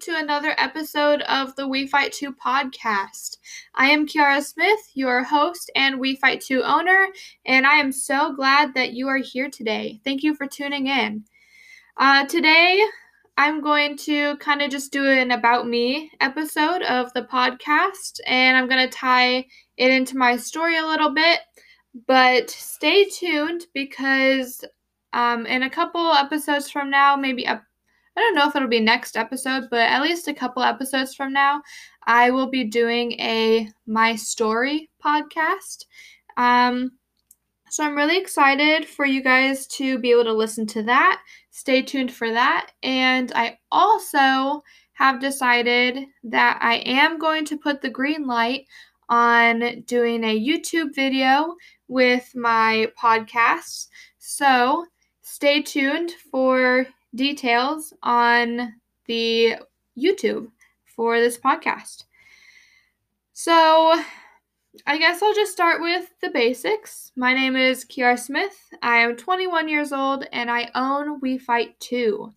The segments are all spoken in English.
to another episode of the We Fight 2 podcast. I am Kiara Smith, your host and We Fight 2 owner, and I am so glad that you are here today. Thank you for tuning in. Uh, today, I'm going to kind of just do an About Me episode of the podcast, and I'm going to tie it into my story a little bit. But stay tuned because um, in a couple episodes from now, maybe up I don't know if it'll be next episode, but at least a couple episodes from now, I will be doing a My Story podcast. Um, so I'm really excited for you guys to be able to listen to that. Stay tuned for that. And I also have decided that I am going to put the green light on doing a YouTube video with my podcasts. So stay tuned for details on the YouTube for this podcast. So, I guess I'll just start with the basics. My name is Kiara Smith. I am 21 years old and I own We Fight 2.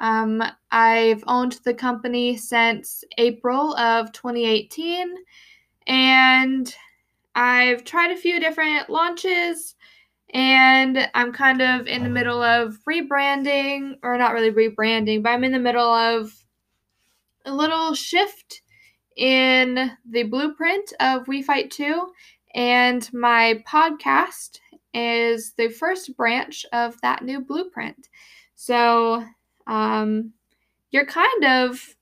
Um, I've owned the company since April of 2018 and I've tried a few different launches and I'm kind of in the middle of rebranding, or not really rebranding, but I'm in the middle of a little shift in the blueprint of We Fight 2, and my podcast is the first branch of that new blueprint. So, um, you're kind of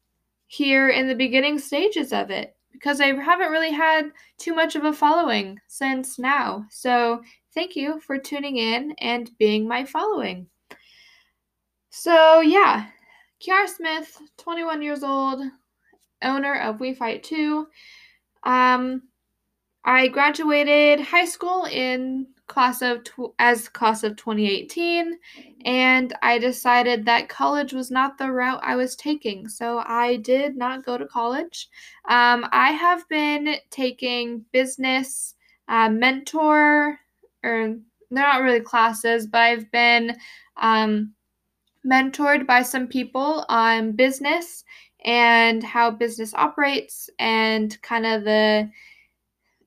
here in the beginning stages of it because I haven't really had too much of a following since now. So Thank you for tuning in and being my following. So, yeah, Kiara Smith, 21 years old, owner of We Fight 2. Um, I graduated high school in class of tw- as class of 2018 and I decided that college was not the route I was taking. So I did not go to college. Um, I have been taking business uh, mentor or they're not really classes, but I've been um, mentored by some people on business and how business operates and kind of the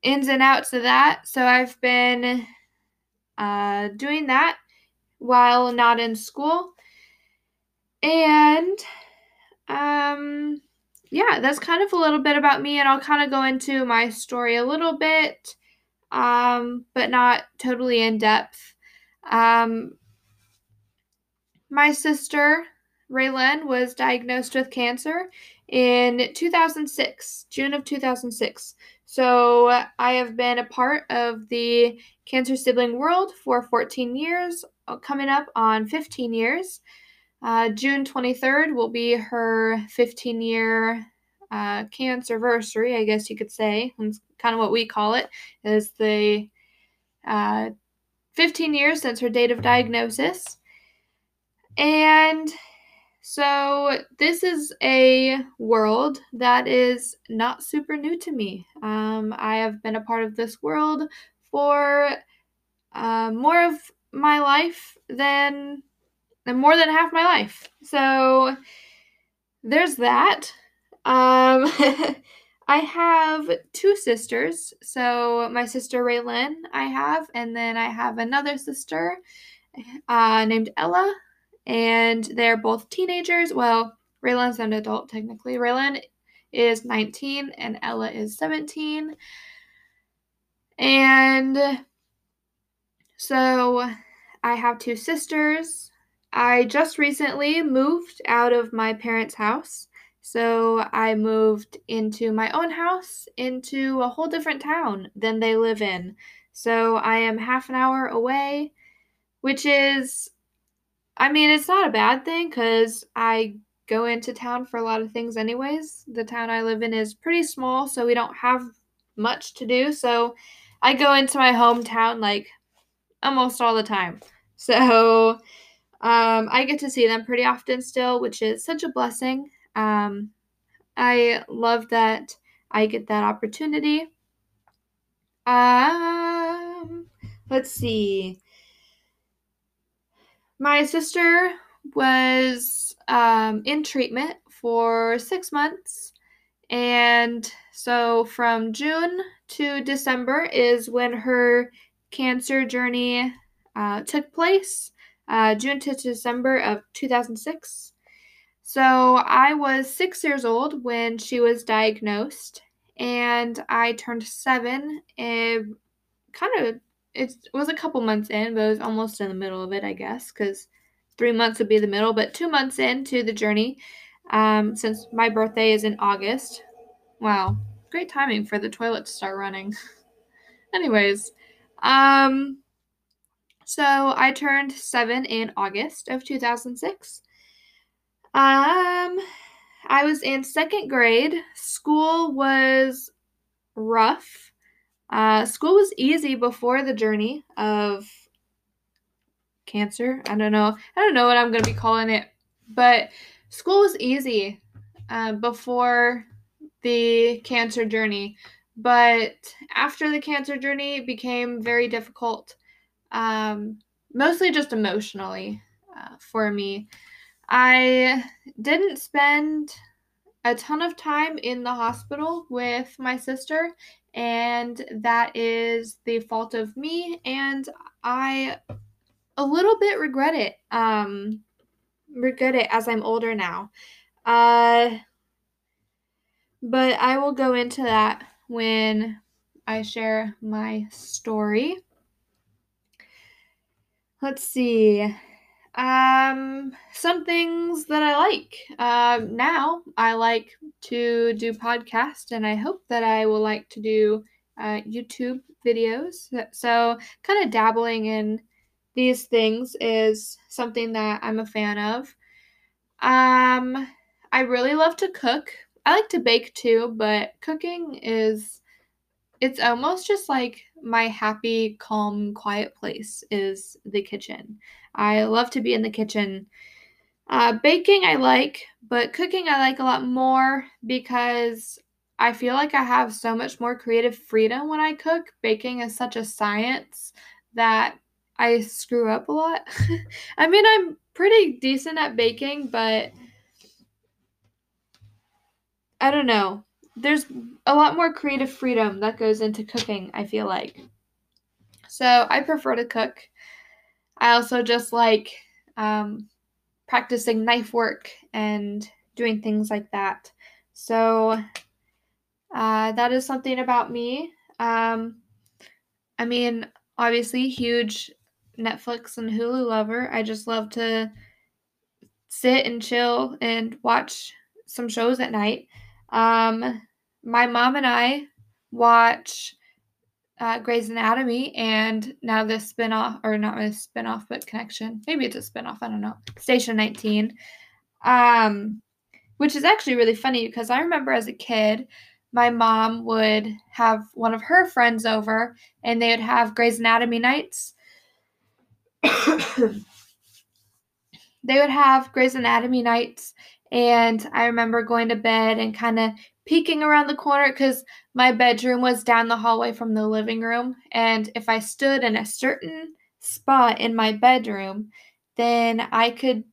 ins and outs of that. So I've been uh, doing that while not in school. And um, yeah, that's kind of a little bit about me, and I'll kind of go into my story a little bit um, but not totally in depth. Um, my sister, Raylan, was diagnosed with cancer in 2006, June of 2006. So I have been a part of the cancer sibling world for 14 years, uh, coming up on 15 years. Uh, June 23rd will be her 15 year uh, cancer anniversary, I guess you could say. It's kind of what we call it, is the uh, 15 years since her date of diagnosis. And so this is a world that is not super new to me. Um, I have been a part of this world for uh, more of my life than, than more than half my life. So there's that. Um, I have two sisters. So my sister Raylan, I have, and then I have another sister uh, named Ella, and they're both teenagers. Well, Raylan's an adult technically. Raylan is 19 and Ella is 17. And so I have two sisters. I just recently moved out of my parents' house. So I moved into my own house into a whole different town than they live in. So I am half an hour away, which is, I mean, it's not a bad thing because I go into town for a lot of things, anyways. The town I live in is pretty small, so we don't have much to do. So I go into my hometown like almost all the time. So um, I get to see them pretty often still, which is such a blessing. Um, I love that I get that opportunity. Um, let's see. My sister was um, in treatment for six months. And so from June to December is when her cancer journey uh, took place, uh, June to December of 2006. So I was six years old when she was diagnosed, and I turned seven. It kind of it was a couple months in, but it was almost in the middle of it, I guess, because three months would be the middle. But two months into the journey, um, since my birthday is in August. Wow, great timing for the toilet to start running. Anyways, um, so I turned seven in August of 2006. Um, I was in second grade. School was rough. Uh, school was easy before the journey of cancer. I don't know. I don't know what I'm going to be calling it, but school was easy uh, before the cancer journey. But after the cancer journey, it became very difficult, um, mostly just emotionally uh, for me. I didn't spend a ton of time in the hospital with my sister, and that is the fault of me, and I a little bit regret it. Um, regret it as I'm older now. Uh, but I will go into that when I share my story. Let's see. Um, some things that I like. Um, now I like to do podcasts, and I hope that I will like to do uh, YouTube videos. So, kind of dabbling in these things is something that I'm a fan of. Um, I really love to cook. I like to bake too, but cooking is it's almost just like my happy, calm, quiet place is the kitchen. I love to be in the kitchen. Uh, baking I like, but cooking I like a lot more because I feel like I have so much more creative freedom when I cook. Baking is such a science that I screw up a lot. I mean, I'm pretty decent at baking, but I don't know there's a lot more creative freedom that goes into cooking, I feel like. So I prefer to cook. I also just like um, practicing knife work and doing things like that. So uh, that is something about me. Um, I mean, obviously, huge Netflix and Hulu lover. I just love to sit and chill and watch some shows at night. Um, my mom and I watch uh, Grey's Anatomy and now this spinoff, or not a spinoff, but connection. Maybe it's a spinoff. I don't know. Station 19. Um, which is actually really funny because I remember as a kid, my mom would have one of her friends over and they would have Grey's Anatomy nights. they would have Grey's Anatomy nights and I remember going to bed and kind of peeking around the corner because my bedroom was down the hallway from the living room. And if I stood in a certain spot in my bedroom, then I could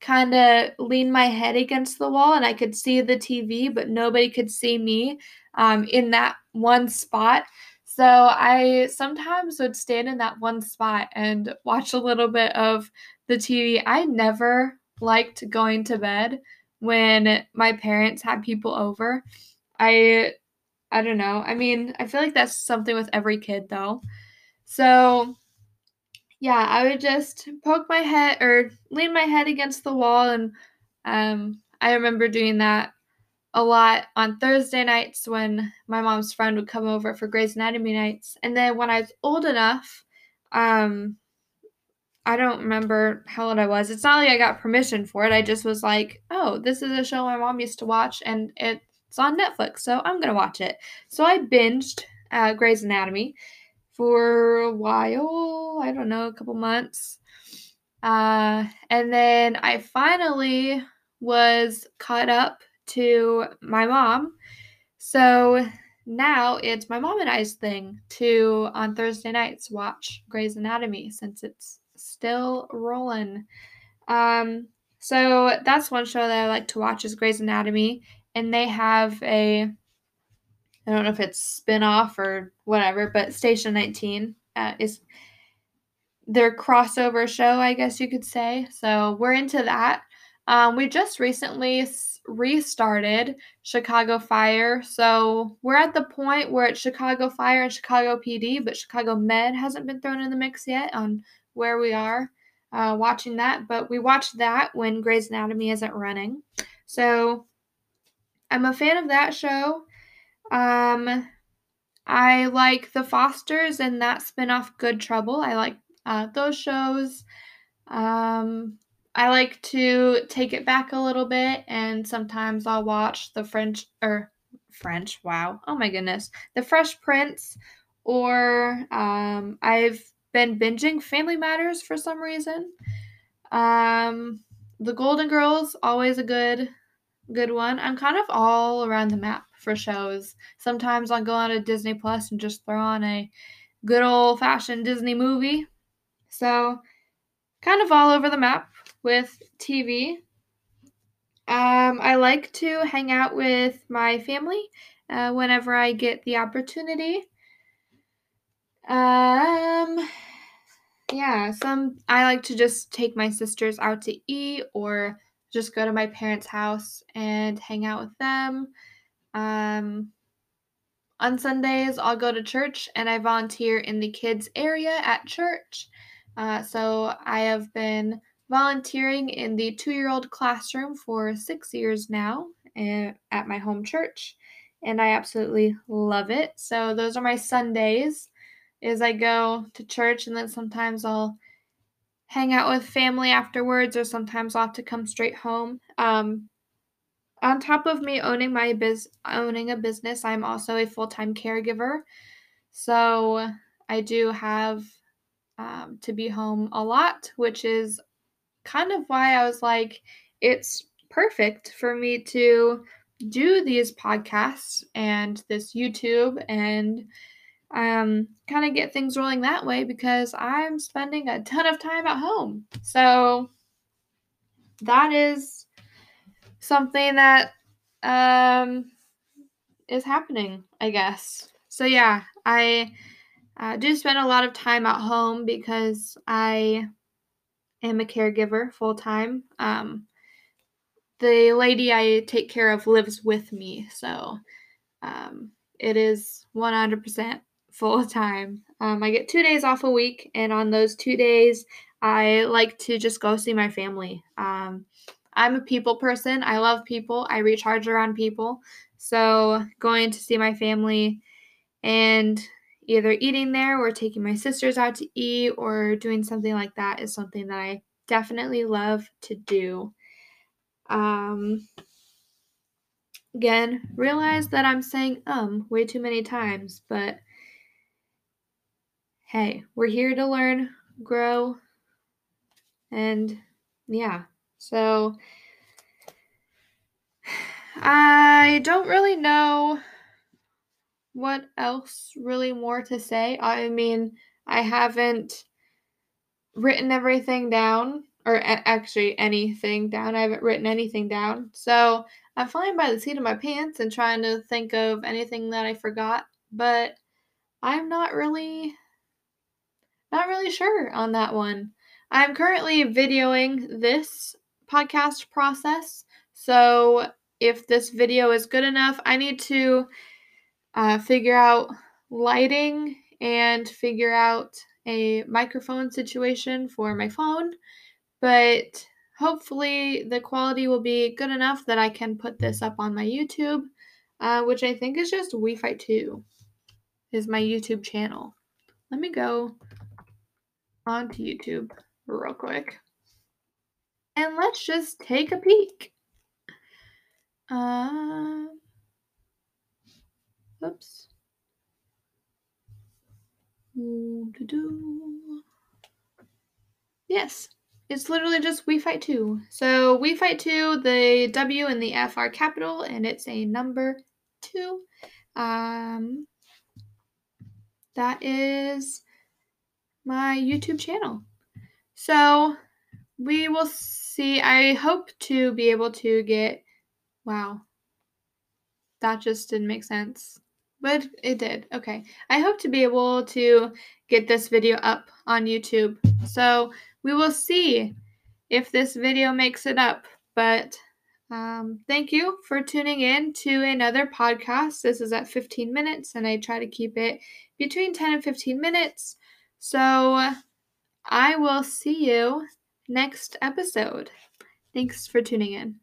kind of lean my head against the wall and I could see the TV, but nobody could see me um, in that one spot. So I sometimes would stand in that one spot and watch a little bit of the TV. I never liked going to bed when my parents had people over. I I don't know. I mean, I feel like that's something with every kid though. So yeah, I would just poke my head or lean my head against the wall and um I remember doing that a lot on Thursday nights when my mom's friend would come over for Grey's Anatomy nights. And then when I was old enough, um, I don't remember how old I was. It's not like I got permission for it. I just was like, oh, this is a show my mom used to watch and it's on Netflix, so I'm going to watch it. So I binged uh, Grey's Anatomy for a while. I don't know, a couple months. Uh, and then I finally was caught up to my mom. So now it's my mom and I's thing to on Thursday nights watch Grey's Anatomy since it's still rolling. Um, So that's one show that I like to watch is Grey's Anatomy, and they have a I don't know if it's spin-off or whatever, but Station 19 uh, is their crossover show, I guess you could say. So we're into that. Um, we just recently restarted Chicago Fire. So we're at the point where it's Chicago Fire and Chicago PD, but Chicago Med hasn't been thrown in the mix yet on where we are uh, watching that. But we watch that when Grey's Anatomy isn't running. So I'm a fan of that show. Um, I like The Fosters and that spinoff Good Trouble. I like uh, those shows. Um, I like to take it back a little bit, and sometimes I'll watch the French or French. Wow, oh my goodness, the Fresh Prince, or um, I've been binging Family Matters for some reason. Um, the Golden Girls, always a good, good one. I'm kind of all around the map for shows. Sometimes I'll go on to Disney Plus and just throw on a good old fashioned Disney movie. So, kind of all over the map with TV. Um, I like to hang out with my family uh, whenever I get the opportunity. Um, yeah, some I like to just take my sisters out to eat or just go to my parents' house and hang out with them. Um, on Sundays, I'll go to church and I volunteer in the kids' area at church. Uh, so I have been volunteering in the two year old classroom for six years now eh, at my home church, and I absolutely love it. So those are my Sundays. Is I go to church and then sometimes I'll hang out with family afterwards, or sometimes I'll have to come straight home. Um, on top of me owning my biz owning a business, I'm also a full-time caregiver. So I do have um, to be home a lot, which is kind of why I was like, it's perfect for me to do these podcasts and this YouTube and um, kind of get things rolling that way because I'm spending a ton of time at home. So that is something that um, is happening, I guess. So yeah, I uh, do spend a lot of time at home because I am a caregiver full time. Um, the lady I take care of lives with me, so um, it is 100% full time. Um, I get two days off a week, and on those two days, I like to just go see my family. Um, I'm a people person. I love people. I recharge around people. So going to see my family and either eating there or taking my sisters out to eat or doing something like that is something that I definitely love to do. Um, again, realize that I'm saying um way too many times, but hey, we're here to learn, grow, and yeah. So I don't really know what else really more to say? I mean, I haven't written everything down, or actually anything down. I haven't written anything down. So I'm flying by the seat of my pants and trying to think of anything that I forgot, but I'm not really not really sure on that one. I'm currently videoing this podcast process. So if this video is good enough, I need to uh, figure out lighting and figure out a microphone situation for my phone. But hopefully, the quality will be good enough that I can put this up on my YouTube, uh, which I think is just We Fight 2, is my YouTube channel. Let me go onto YouTube real quick. And let's just take a peek. Uh, Oops. Yes, it's literally just We Fight 2. So We Fight 2, the W and the F are capital, and it's a number 2. Um, that is my YouTube channel. So we will see. I hope to be able to get. Wow. That just didn't make sense. But it did. Okay. I hope to be able to get this video up on YouTube. So we will see if this video makes it up. But um, thank you for tuning in to another podcast. This is at 15 minutes, and I try to keep it between 10 and 15 minutes. So I will see you next episode. Thanks for tuning in.